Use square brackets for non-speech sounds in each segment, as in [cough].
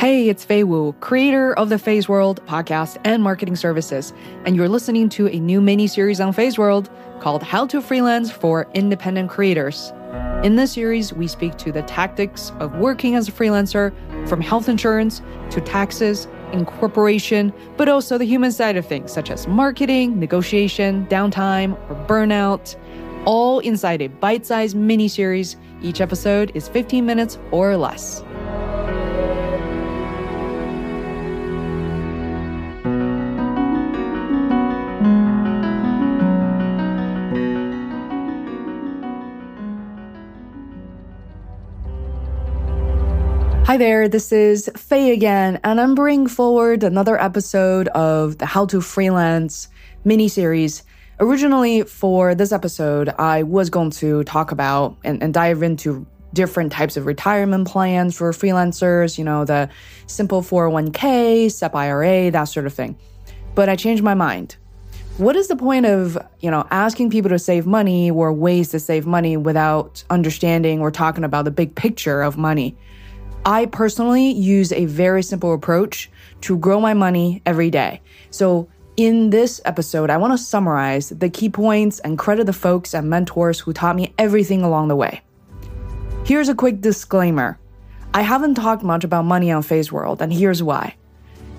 Hey, it's Fei Wu, creator of the Feisworld podcast and marketing services, and you're listening to a new mini series on Feisworld called How to Freelance for Independent Creators. In this series, we speak to the tactics of working as a freelancer, from health insurance to taxes, incorporation, but also the human side of things, such as marketing, negotiation, downtime, or burnout, all inside a bite sized mini series. Each episode is 15 minutes or less. Hi there, this is Fei again, and I'm bringing forward another episode of the How to Freelance mini series. Originally, for this episode, I was going to talk about and, and dive into different types of retirement plans for freelancers, you know, the simple 401k, SEP IRA, that sort of thing. But I changed my mind. What is the point of, you know, asking people to save money or ways to save money without understanding or talking about the big picture of money? I personally use a very simple approach to grow my money every day. So, in this episode, I want to summarize the key points and credit the folks and mentors who taught me everything along the way. Here's a quick disclaimer I haven't talked much about money on Feisworld, and here's why.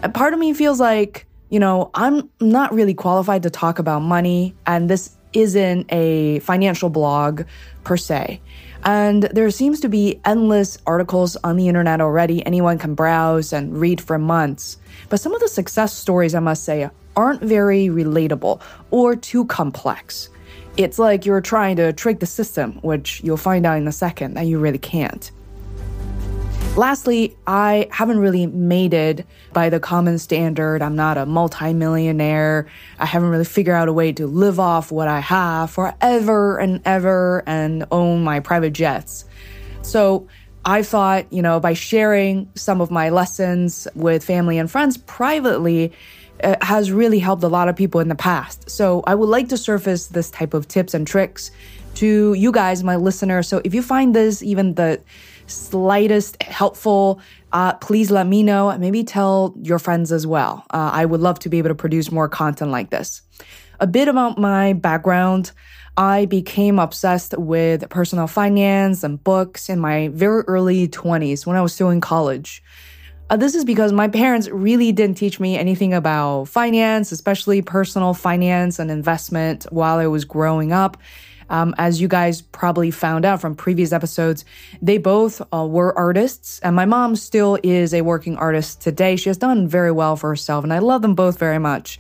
A part of me feels like, you know, I'm not really qualified to talk about money, and this isn't a financial blog per se. And there seems to be endless articles on the internet already. Anyone can browse and read for months. But some of the success stories, I must say, aren't very relatable or too complex. It's like you're trying to trick the system, which you'll find out in a second that you really can't. Lastly, I haven't really made it by the common standard. I'm not a multimillionaire. I haven't really figured out a way to live off what I have forever and ever and own my private jets. So I thought, you know, by sharing some of my lessons with family and friends privately, it has really helped a lot of people in the past. So I would like to surface this type of tips and tricks to you guys, my listeners. So if you find this even the slightest helpful, uh, please let me know. Maybe tell your friends as well. Uh, I would love to be able to produce more content like this. A bit about my background. I became obsessed with personal finance and books in my very early 20s when I was still in college. Uh, this is because my parents really didn't teach me anything about finance, especially personal finance and investment while I was growing up. Um, as you guys probably found out from previous episodes, they both uh, were artists, and my mom still is a working artist today. She has done very well for herself, and I love them both very much.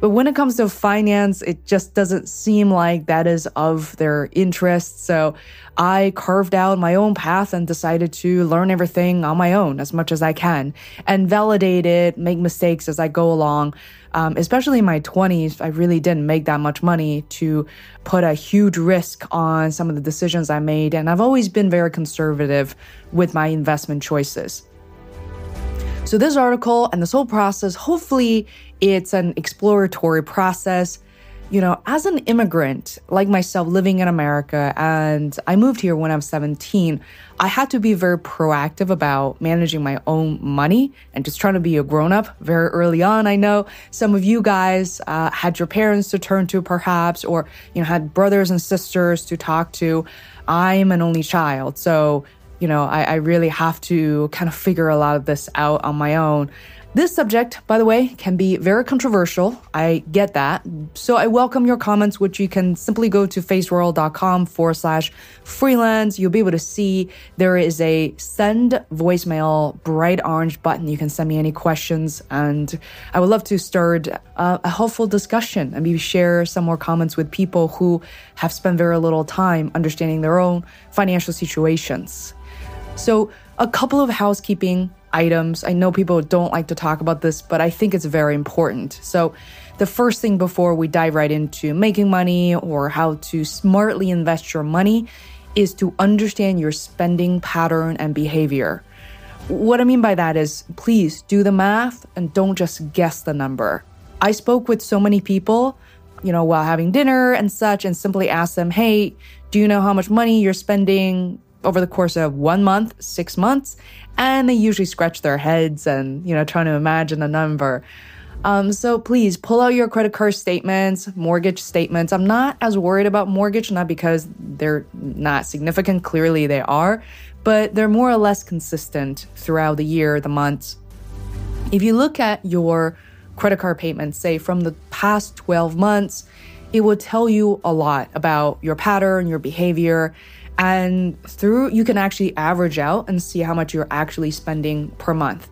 But when it comes to finance, it just doesn't seem like that is of their interest. So I carved out my own path and decided to learn everything on my own as much as I can and validate it, make mistakes as I go along. Um, especially in my 20s, I really didn't make that much money to put a huge risk on some of the decisions I made. And I've always been very conservative with my investment choices. So, this article and this whole process, hopefully, it's an exploratory process. You know, as an immigrant like myself living in America, and I moved here when I was 17, I had to be very proactive about managing my own money and just trying to be a grown up very early on. I know some of you guys uh, had your parents to turn to, perhaps, or, you know, had brothers and sisters to talk to. I'm an only child. So, you know, I, I really have to kind of figure a lot of this out on my own. This subject, by the way, can be very controversial. I get that. So I welcome your comments, which you can simply go to feisworld.com forward slash freelance. You'll be able to see there is a send voicemail bright orange button. You can send me any questions, and I would love to start uh, a helpful discussion and maybe share some more comments with people who have spent very little time understanding their own financial situations. So, a couple of housekeeping items. I know people don't like to talk about this, but I think it's very important. So, the first thing before we dive right into making money or how to smartly invest your money is to understand your spending pattern and behavior. What I mean by that is please do the math and don't just guess the number. I spoke with so many people, you know, while having dinner and such, and simply asked them, hey, do you know how much money you're spending over the course of one month, six months, and they usually scratch their heads and, you know, trying to imagine a number. Um, so please pull out your credit card statements, mortgage statements. I'm not as worried about mortgage, not because they're not significant. Clearly they are, but they're more or less consistent throughout the year, the months. If you look at your credit card payments, say from the past 12 months, it will tell you a lot about your pattern, your behavior, and through you can actually average out and see how much you're actually spending per month.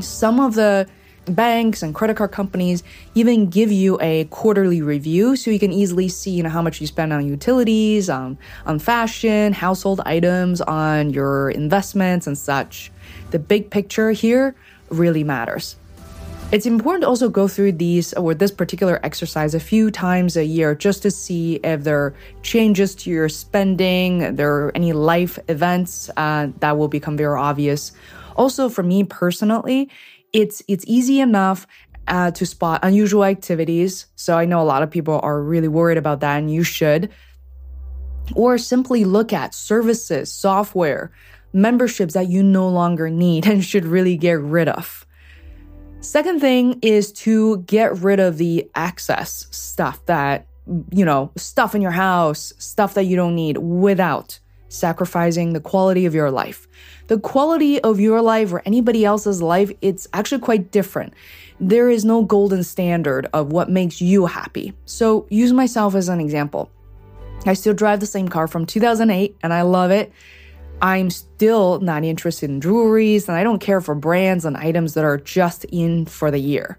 Some of the banks and credit card companies even give you a quarterly review so you can easily see you know how much you spend on utilities on on fashion household items on your investments and such the big picture here really matters it's important to also go through these or this particular exercise a few times a year just to see if there are changes to your spending, there are any life events uh, that will become very obvious. Also, for me personally, it's it's easy enough uh, to spot unusual activities. So I know a lot of people are really worried about that, and you should. Or simply look at services, software, memberships that you no longer need [laughs] and should really get rid of. Second thing is to get rid of the excess stuff that, you know, stuff in your house, stuff that you don't need without sacrificing the quality of your life. The quality of your life or anybody else's life, it's actually quite different. There is no golden standard of what makes you happy. So, use myself as an example. I still drive the same car from 2008 and I love it. I'm still not interested in jewelries and I don't care for brands and items that are just in for the year.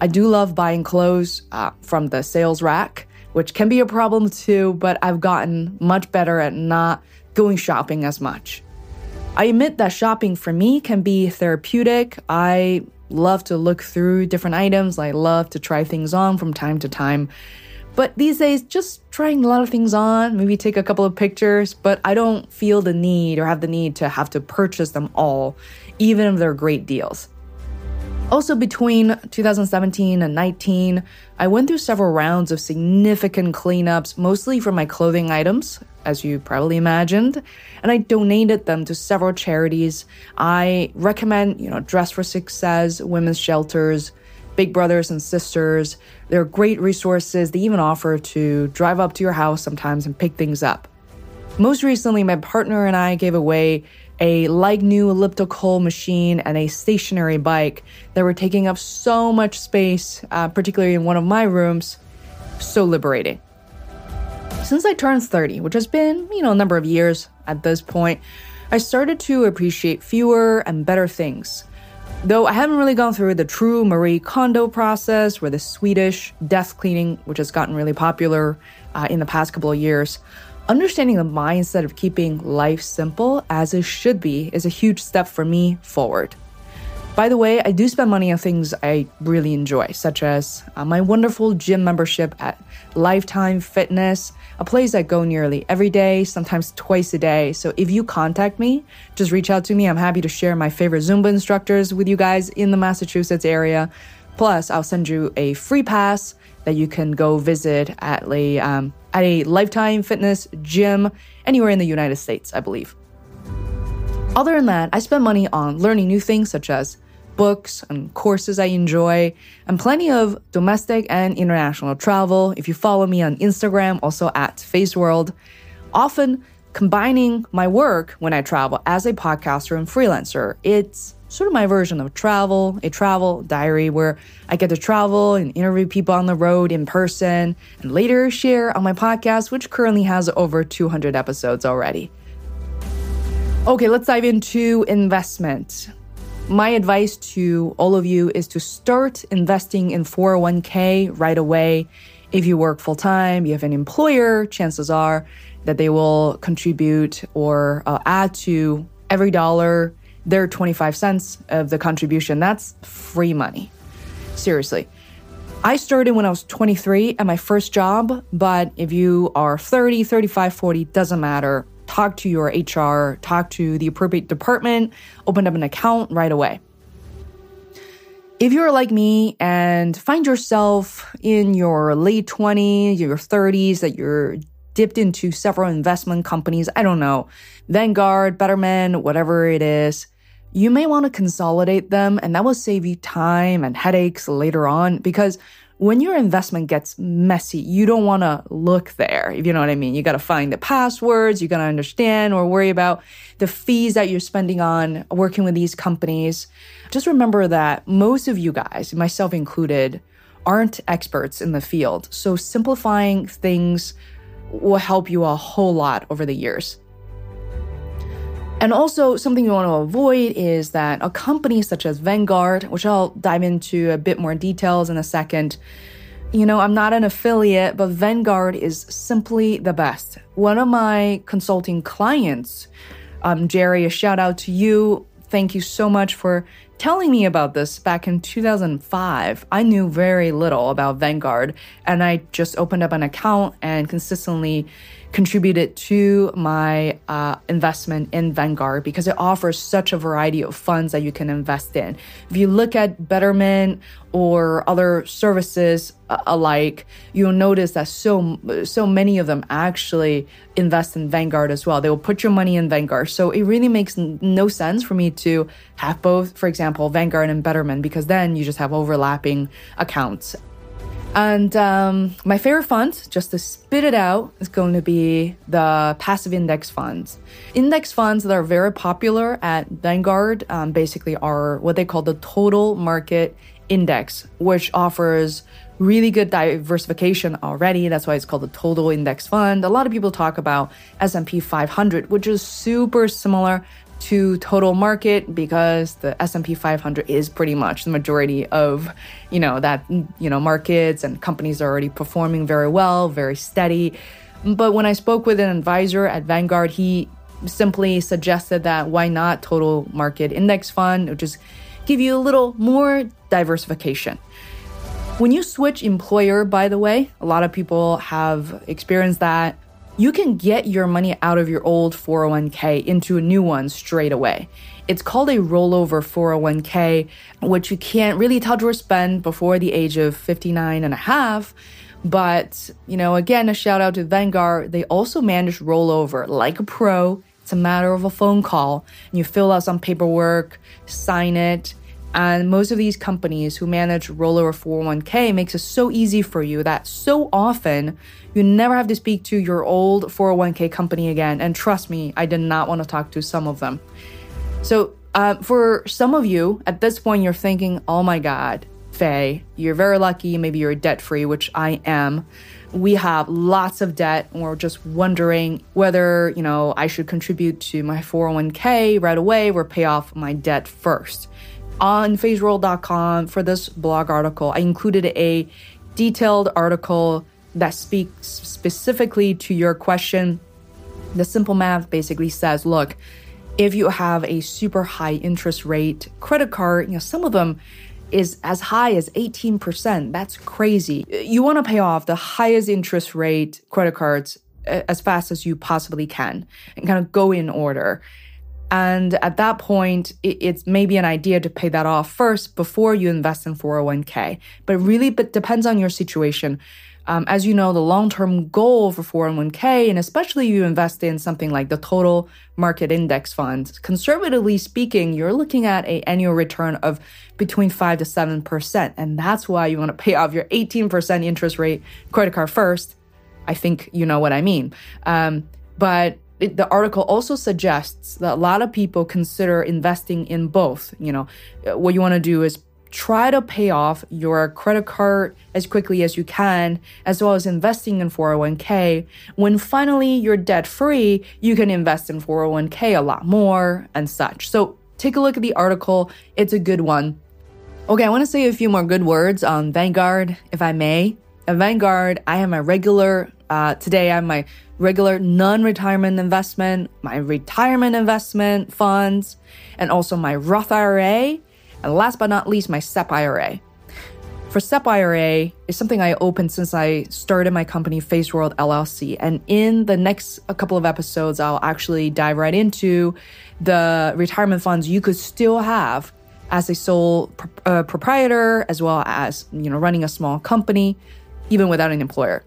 I do love buying clothes uh, from the sales rack, which can be a problem too, but I've gotten much better at not going shopping as much. I admit that shopping for me can be therapeutic. I love to look through different items, I love to try things on from time to time. But these days, just trying a lot of things on, maybe take a couple of pictures, but I don't feel the need or have the need to have to purchase them all, even if they're great deals. Also, between 2017 and 19, I went through several rounds of significant cleanups, mostly for my clothing items, as you probably imagined, and I donated them to several charities. I recommend, you know, Dress for Success, women's shelters, Big Brothers and Sisters. They're great resources. They even offer to drive up to your house sometimes and pick things up. Most recently, my partner and I gave away a like new elliptical machine and a stationary bike that were taking up so much space, uh, particularly in one of my rooms. So liberating. Since I turned 30, which has been, you know, a number of years at this point, I started to appreciate fewer and better things. Though I haven't really gone through the true Marie Kondo process or the Swedish death cleaning, which has gotten really popular uh, in the past couple of years, Understanding the mindset of keeping life simple as it should be is a huge step for me forward. By the way, I do spend money on things I really enjoy, such as uh, my wonderful gym membership at Lifetime Fitness, a place I go nearly every day, sometimes twice a day. So if you contact me, just reach out to me. I'm happy to share my favorite Zumba instructors with you guys in the Massachusetts area. Plus, I'll send you a free pass that you can go visit at a um, at a Lifetime Fitness gym anywhere in the United States, I believe. Other than that, I spend money on learning new things such as books and courses I enjoy, and plenty of domestic and international travel. If you follow me on Instagram, also at Feisworld, often combining my work when I travel as a podcaster and freelancer. It's sort of my version of travel, a travel diary where I get to travel and interview people on the road in person and later share on my podcast, which currently has over 200 episodes already. Okay, let's dive into investment. My advice to all of you is to start investing in 401k right away. If you work full time, you have an employer, chances are that they will contribute or uh, add to every dollar their 25 cents of the contribution. That's free money. Seriously. I started when I was 23 at my first job, but if you are 30, 35, 40, doesn't matter. Talk to your HR, talk to the appropriate department, open up an account right away. If you're like me and find yourself in your late 20s, your 30s, that you're dipped into several investment companies, I don't know, Vanguard, Betterment, whatever it is, you may want to consolidate them and that will save you time and headaches later on because when your investment gets messy, you don't want to look there, if you know what I mean. You got to find the passwords, you got to understand or worry about the fees that you're spending on working with these companies. Just remember that most of you guys, myself included, aren't experts in the field. So simplifying things will help you a whole lot over the years. And also, something you want to avoid is that a company such as Vanguard, which I'll dive into a bit more details in a second, you know, I'm not an affiliate, but Vanguard is simply the best. One of my consulting clients, um, Jerry, a shout out to you. Thank you so much for telling me about this back in 2005. I knew very little about Vanguard, and I just opened up an account and consistently contributed to my uh, investment in Vanguard because it offers such a variety of funds that you can invest in. If you look at Betterment or other services uh, alike, you'll notice that so so many of them actually invest in Vanguard as well. They will put your money in Vanguard. So it really makes no sense for me to have both, for example, Vanguard and Betterment because then you just have overlapping accounts. And um, my favorite fund, just to spit it out, is going to be the passive index funds. Index funds that are very popular at Vanguard um, basically are what they call the total market index, which offers really good diversification already. That's why it's called the total index fund. A lot of people talk about S&P 500, which is super similar to total market because the S&P 500 is pretty much the majority of, you know, that, you know, markets and companies are already performing very well, very steady. But when I spoke with an advisor at Vanguard, he simply suggested that why not total market index fund, which just give you a little more diversification. When you switch employer, by the way, a lot of people have experienced that you can get your money out of your old 401k into a new one straight away. It's called a rollover 401k, which you can't really touch or spend before the age of 59 and a half. But, you know, again, a shout out to Vanguard. They also manage rollover like a pro. It's a matter of a phone call. You fill out some paperwork, sign it, and most of these companies who manage rollover 401k makes it so easy for you that so often you never have to speak to your old 401k company again. And trust me, I did not want to talk to some of them. So uh, for some of you, at this point, you're thinking, oh my God, Fei, you're very lucky. Maybe you're debt free, which I am. We have lots of debt, and we're just wondering whether, you know, I should contribute to my 401k right away or pay off my debt first on feisworld.com for this blog article, I included a detailed article that speaks specifically to your question. The simple math basically says, look, if you have a super high interest rate credit card, you know, some of them is as high as 18%. That's crazy. You want to pay off the highest interest rate credit cards uh, as fast as you possibly can and kind of go in order. And at that point, it, it's maybe an idea to pay that off first before you invest in 401k. But really, but depends on your situation. Um, as you know, the long term goal for 401k, and especially you invest in something like the total market index funds, conservatively speaking, you're looking at an annual return of between 5 to 7%. And that's why you want to pay off your 18% interest rate credit card first. I think you know what I mean. Um, but it, the article also suggests that a lot of people consider investing in both. You know, what you want to do is try to pay off your credit card as quickly as you can, as well as investing in 401k. When finally you're debt free, you can invest in 401k a lot more and such. So take a look at the article, it's a good one. Okay, I want to say a few more good words on Vanguard, if I may. At Vanguard, I am a regular uh, today, I have my regular non retirement investment, my retirement investment funds, and also my Roth IRA. And last but not least, my SEP IRA. For SEP IRA, it's something I opened since I started my company, Feisworld LLC. And in the next a couple of episodes, I'll actually dive right into the retirement funds you could still have as a sole uh, proprietor, as well as you know running a small company, even without an employer.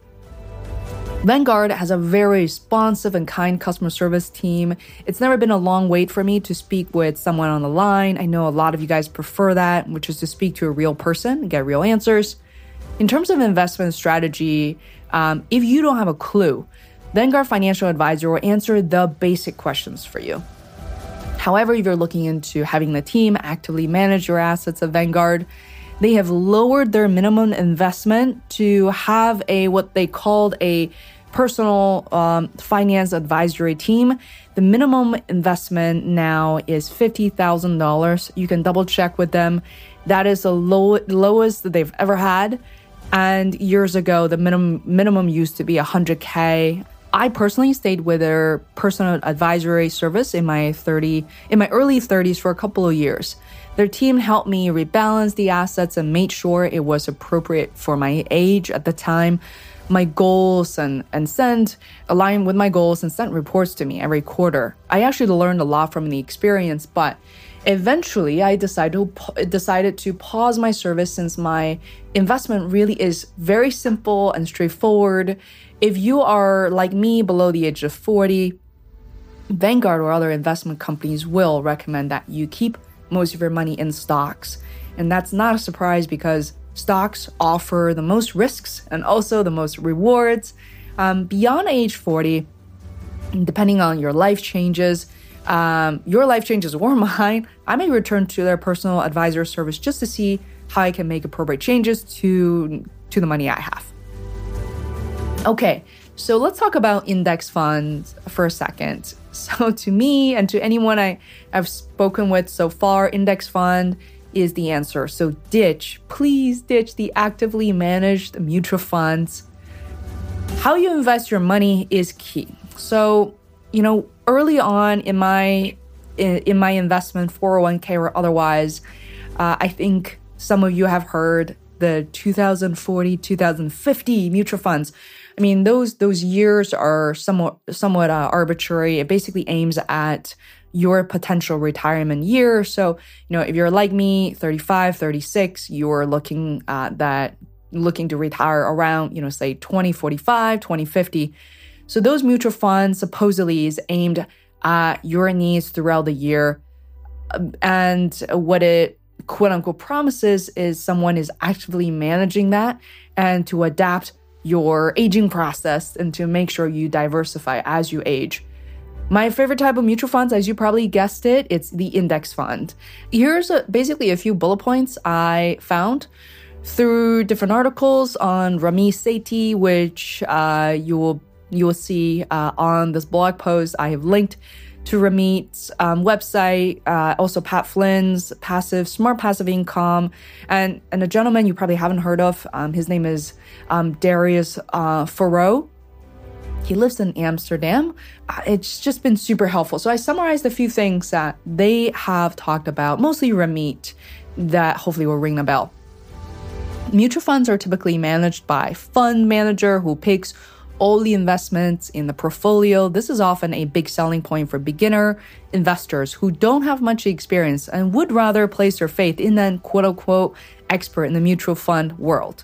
Vanguard has a very responsive and kind customer service team. It's never been a long wait for me to speak with someone on the line. I know a lot of you guys prefer that, which is to speak to a real person and get real answers. In terms of investment strategy, um, if you don't have a clue, Vanguard Financial Advisor will answer the basic questions for you. However, if you're looking into having the team actively manage your assets at Vanguard, they have lowered their minimum investment to have a what they called a personal um, finance advisory team. The minimum investment now is $50,000. You can double check with them. That is the low, lowest that they've ever had. And years ago, the minimum minimum used to be 100k. I personally stayed with their personal advisory service in my 30 in my early 30s for a couple of years. Their team helped me rebalance the assets and made sure it was appropriate for my age at the time my goals and, and send align with my goals and send reports to me every quarter. I actually learned a lot from the experience, but eventually I decided to, decided to pause my service since my investment really is very simple and straightforward. If you are like me below the age of 40, Vanguard or other investment companies will recommend that you keep most of your money in stocks. And that's not a surprise because Stocks offer the most risks and also the most rewards. Um, beyond age 40, depending on your life changes, um, your life changes or [laughs] mine, I may return to their personal advisor service just to see how I can make appropriate changes to, to the money I have. Okay, so let's talk about index funds for a second. [laughs] So, to me and to anyone I have spoken with so far, index fund is the answer. So ditch, please ditch the actively managed mutual funds. How you invest your money is key. So, you know, early on in my in, my investment 401k or otherwise, uh, I think some of you have heard the 2040, 2050 mutual funds. I mean, those those years are somewhat somewhat uh, arbitrary. It basically aims at your potential retirement year. So, you know, if you're like me, 35, 36, you're looking at that, looking to retire around, you know, say 2045, 2050. So those mutual funds supposedly is aimed at your needs throughout the year. And what it quote unquote promises is someone is actively managing that and to adapt your aging process and to make sure you diversify as you age. My favorite type of mutual funds, as you probably guessed it, it's the index fund. Here's a, basically a few bullet points I found through different articles on Ramit Sethi, which uh, you will you will see uh, on this blog post. I have linked to Ramit's um, website, uh, also Pat Flynn's passive, smart passive income, and and a gentleman you probably haven't heard of. Um, his name is um, Darius uh. He lives in Amsterdam. Uh, it's just been super helpful. So I summarized a few things that they have talked about, mostly Ramit, that hopefully will ring a bell. Mutual funds are typically managed by fund manager who picks all the investments in the portfolio. This is often a big selling point for beginner investors who don't have much experience and would rather place their faith in an quote unquote expert in the mutual fund world.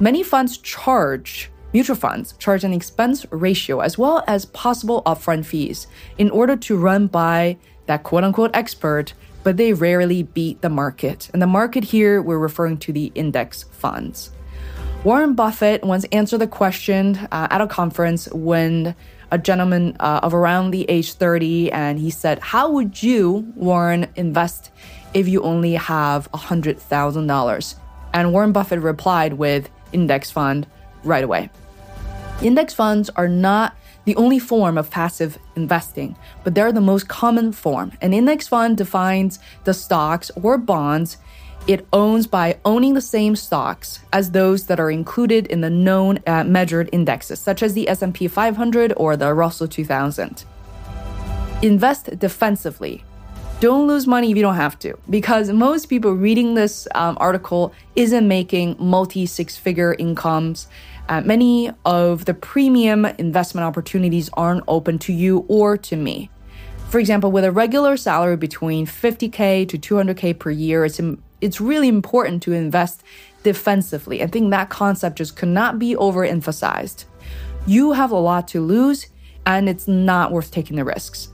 Many funds charge Mutual funds charge an expense ratio as well as possible upfront fees in order to run by that quote unquote expert, but they rarely beat the market. And the market here, we're referring to the index funds. Warren Buffett once answered the question uh, at a conference when a gentleman uh, of around the age 30 and he said, How would you, Warren, invest if you only have $100,000? And Warren Buffett replied with index fund right away. Index funds are not the only form of passive investing, but they're the most common form. An index fund defines the stocks or bonds it owns by owning the same stocks as those that are included in the known uh, measured indexes such as the S&P 500 or the Russell 2000. Invest defensively. Don't lose money if you don't have to, because most people reading this um, article isn't making multi six figure incomes uh, many of the premium investment opportunities aren't open to you or to me. For example, with a regular salary between 50k to 200k per year, it's it's really important to invest defensively. I think that concept just could not be overemphasized. you have a lot to lose and it's not worth taking the risks.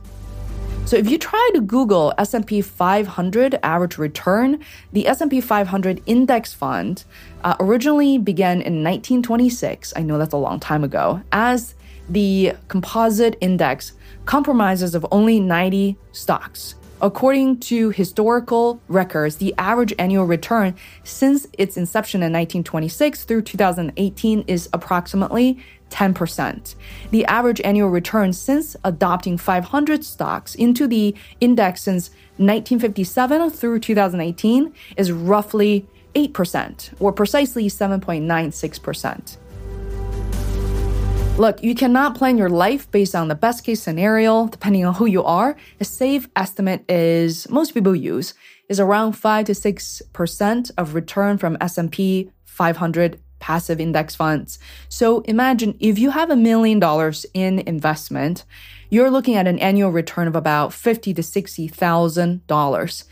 So if you try to Google S&P 500 average return, the S&P 500 index fund uh, originally began in 1926. I know that's a long time ago. As the composite index compromises of only 90 stocks. According to historical records, the average annual return since its inception in 1926 through 2018 is approximately 10%. The average annual return since adopting 500 stocks into the index since 1957 through 2018 is roughly 8%, or precisely 7.96%. Look, you cannot plan your life based on the best case scenario, depending on who you are. A safe estimate is most people use is around 5 to 6% of return from S&P 500 passive index funds. So imagine if you have a million dollars in investment, you're looking at an annual return of about fifty to sixty thousand dollars.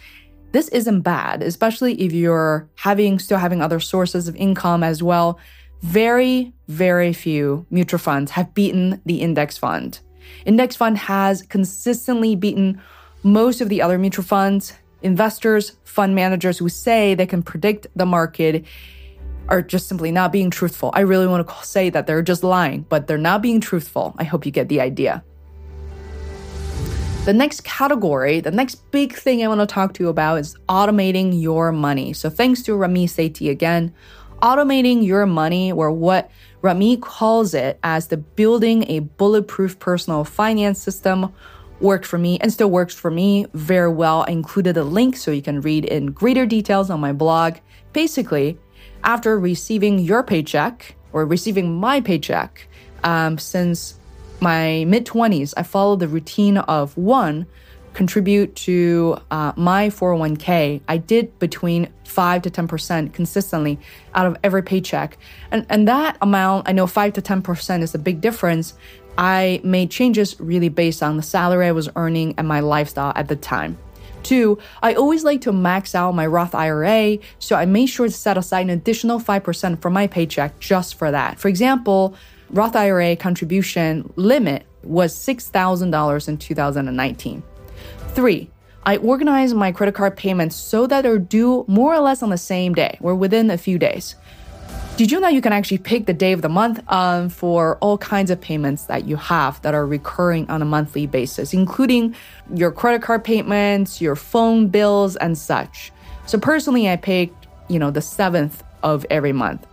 This isn't bad, especially if you're having still having other sources of income as well. Very, very few mutual funds have beaten the index fund. Index fund has consistently beaten most of the other mutual funds. Investors, fund managers who say they can predict the market are just simply not being truthful. I really want to say that they're just lying, but they're not being truthful. I hope you get the idea. The next category, the next big thing I want to talk to you about is automating your money. So, thanks to Ramit Sethi again, automating your money, or what Ramit calls it as the building a bulletproof personal finance system, worked for me and still works for me very well. I included a link so you can read in greater details on my blog. Basically, after receiving your paycheck or receiving my paycheck, um, since my mid 20s, I followed the routine of one, contribute to uh, my 401k. I did between 5 to 10% consistently out of every paycheck. And, and that amount, I know 5 to 10% is a big difference. I made changes really based on the salary I was earning and my lifestyle at the time. Two, I always like to max out my Roth IRA, so I made sure to set aside an additional 5% from my paycheck just for that. For example, Roth IRA contribution limit was $6,000 in 2019. Three, I organize my credit card payments so that they're due more or less on the same day or within a few days. Did you know you can actually pick the day of the month um, for all kinds of payments that you have that are recurring on a monthly basis, including your credit card payments, your phone bills, and such? So personally, I picked, you know, the seventh of every month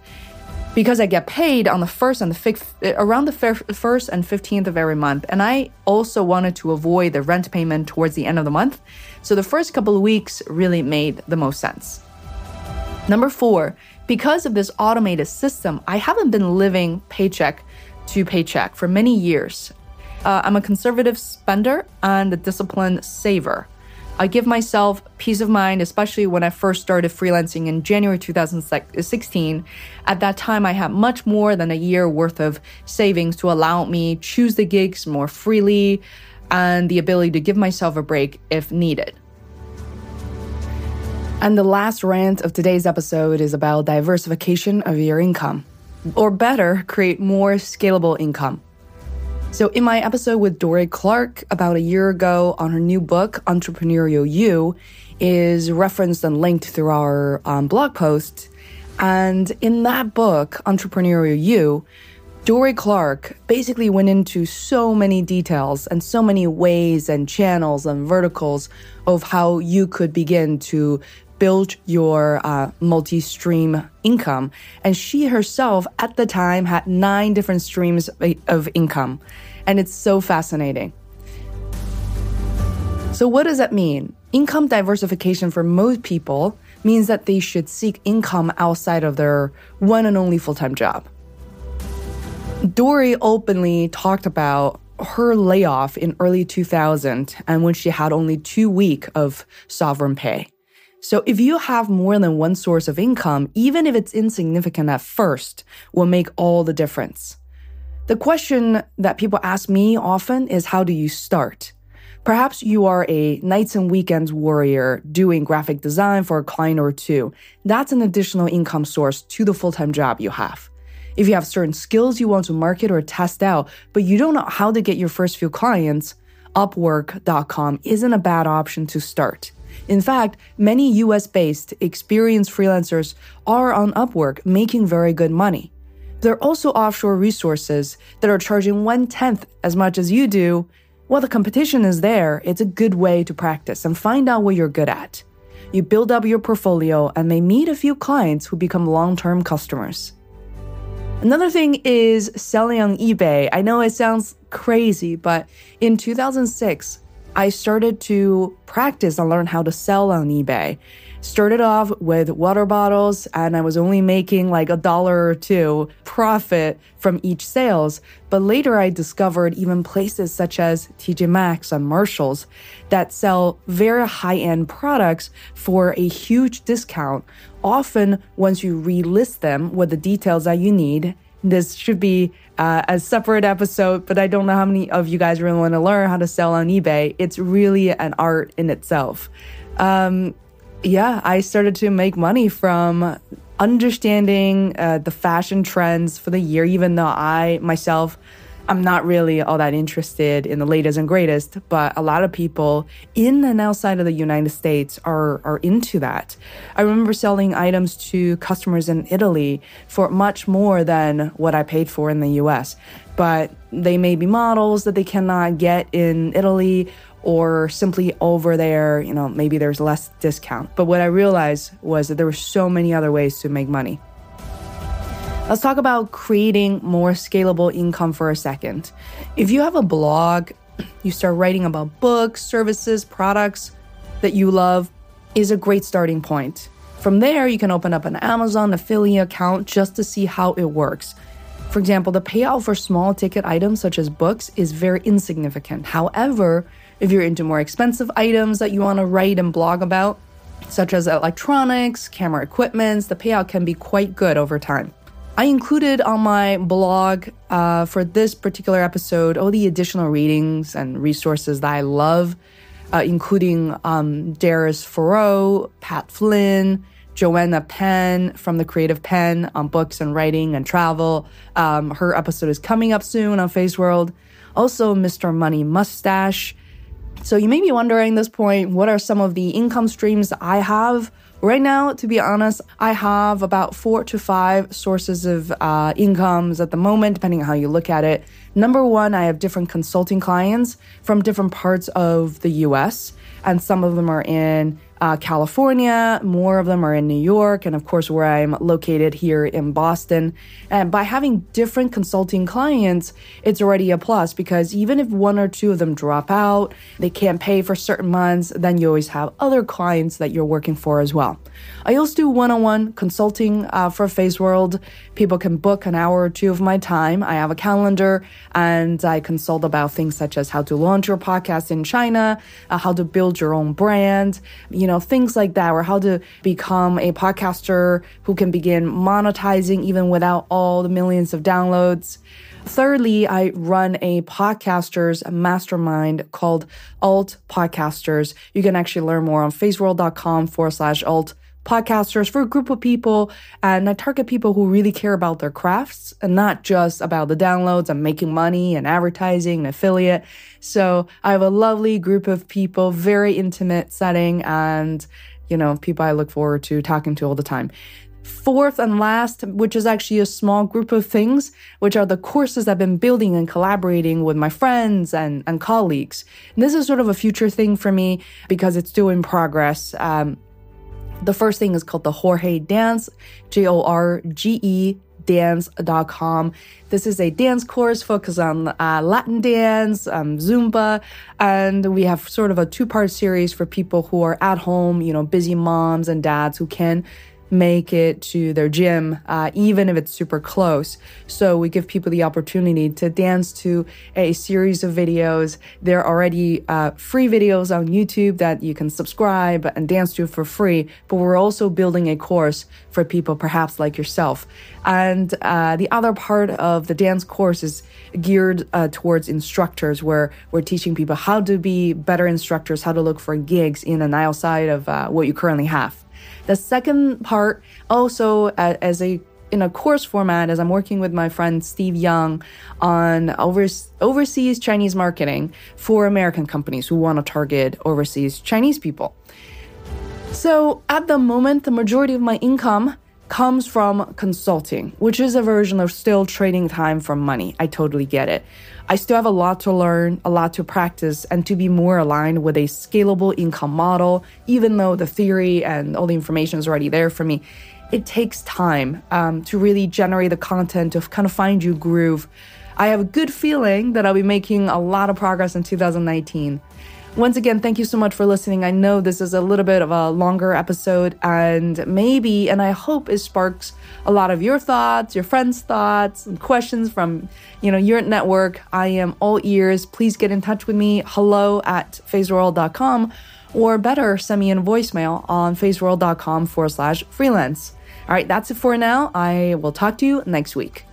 because I get paid on the first and the fifth, around the first and 15th of every month. And I also wanted to avoid the rent payment towards the end of the month. So the first couple of weeks really made the most sense. Number four, because of this automated system, I haven't been living paycheck to paycheck for many years. Uh, I'm a conservative spender and a disciplined saver. I give myself peace of mind, especially when I first started freelancing in January 2016. At that time, I had much more than a year worth of savings to allow me choose the gigs more freely and the ability to give myself a break if needed. And the last rant of today's episode is about diversification of your income, or better, create more scalable income. So, in my episode with Dorie Clark about a year ago on her new book, Entrepreneurial You, is referenced and linked through our um, blog post. And in that book, Entrepreneurial You, Dorie Clark basically went into so many details and so many ways and channels and verticals of how you could begin to build your uh, multi stream income. And she herself at the time had nine different streams of income. And it's so fascinating. So, what does that mean? Income diversification for most people means that they should seek income outside of their one and only full time job. Dorie openly talked about her layoff in early 2000 and when she had only two weeks of sovereign pay. So if you have more than one source of income, even if it's insignificant at first, will make all the difference. The question that people ask me often is how do you start? Perhaps you are a nights and weekends warrior doing graphic design for a client or two. That's an additional income source to the full time job you have. If you have certain skills you want to market or test out, but you don't know how to get your first few clients, Upwork.com isn't a bad option to start. In fact, many US based experienced freelancers are on Upwork making very good money. There are also offshore resources that are charging one tenth as much as you do. While the competition is there, it's a good way to practice and find out what you're good at. You build up your portfolio and may meet a few clients who become long term customers. Another thing is selling on eBay. I know it sounds crazy, but in 2006, I started to practice and learn how to sell on eBay. Started off with water bottles and I was only making like a dollar or two profit from each sales. But later I discovered even places such as TJ Maxx and Marshalls that sell very high end products for a huge discount. Often once you relist them with the details that you need, this should be uh, a separate episode, but I don't know how many of you guys really want to learn how to sell on eBay. It's really an art in itself. Um, yeah, I started to make money from understanding uh, the fashion trends for the year, even though I myself I'm not really all that interested in the latest and greatest, but a lot of people in and outside of the United States are, are into that. I remember selling items to customers in Italy for much more than what I paid for in the US. But they may be models that they cannot get in Italy or simply over there, you know, maybe there's less discount. But what I realized was that there were so many other ways to make money. Let's talk about creating more scalable income for a second. If you have a blog, you start writing about books, services, products that you love is a great starting point. From there, you can open up an Amazon affiliate account just to see how it works. For example, the payout for small ticket items such as books is very insignificant. However, if you're into more expensive items that you want to write and blog about, such as electronics, camera equipments, the payout can be quite good over time. I included on my blog uh, for this particular episode all the additional readings and resources that I love, uh, including um, Darius Foroux, Pat Flynn, Joanna Penn from the Creative Penn on books and writing and travel. Um, her episode is coming up soon on Feisworld. Also, Mr. Money Mustache. So you may be wondering at this point, what are some of the income streams I have? Right now, to be honest, I have about four to five sources of uh, incomes at the moment, depending on how you look at it. Number one, I have different consulting clients from different parts of the US, and some of them are in uh, California, more of them are in New York, and of course, where I'm located here in Boston. And by having different consulting clients, it's already a plus because even if one or two of them drop out, they can't pay for certain months, then you always have other clients that you're working for as well. I also do one on one consulting uh, for Feisworld. People can book an hour or two of my time. I have a calendar and I consult about things such as how to launch your podcast in China, uh, how to build your own brand, you know, things like that, or how to become a podcaster who can begin monetizing even without all the millions of downloads. Thirdly, I run a podcasters mastermind called Alt Podcasters. You can actually learn more on feisworld.com forward slash alt podcasters for a group of people and I target people who really care about their crafts and not just about the downloads and making money and advertising and affiliate. So I have a lovely group of people, very intimate setting and you know, people I look forward to talking to all the time. Fourth and last, which is actually a small group of things, which are the courses I've been building and collaborating with my friends and, and colleagues. And this is sort of a future thing for me because it's still in progress. Um, the first thing is called the Jorge Dance, J O R G E dance.com. This is a dance course focused on uh, Latin dance, um, Zumba, and we have sort of a two part series for people who are at home, you know, busy moms and dads who can make it to their gym, uh, even if it's super close. So we give people the opportunity to dance to a series of videos. There are already uh, free videos on YouTube that you can subscribe and dance to for free, but we're also building a course for people perhaps like yourself. And uh, the other part of the dance course is geared uh, towards instructors, where we're teaching people how to be better instructors, how to look for gigs in and outside of uh, what you currently have. The second part, also as a in a course format as I'm working with my friend Steve Young on overseas Chinese marketing for American companies who want to target overseas Chinese people. So at the moment, the majority of my income comes from consulting, which is a version of still trading time for money. I totally get it. I still have a lot to learn, a lot to practice, and to be more aligned with a scalable income model, even though the theory and all the information is already there for me. It takes time um, to really generate the content to kind of find you groove. I have a good feeling that I'll be making a lot of progress in 2019. Once again, thank you so much for listening. I know this is a little bit of a longer episode, and maybe, and I hope it sparks a lot of your thoughts, your friends' thoughts, and questions from, you know, your network. I am all ears. Please get in touch with me. Hello at feisworld.com, or better, send me a voicemail on feisworld.com forward slash freelance. All right, that's it for now. I will talk to you next week.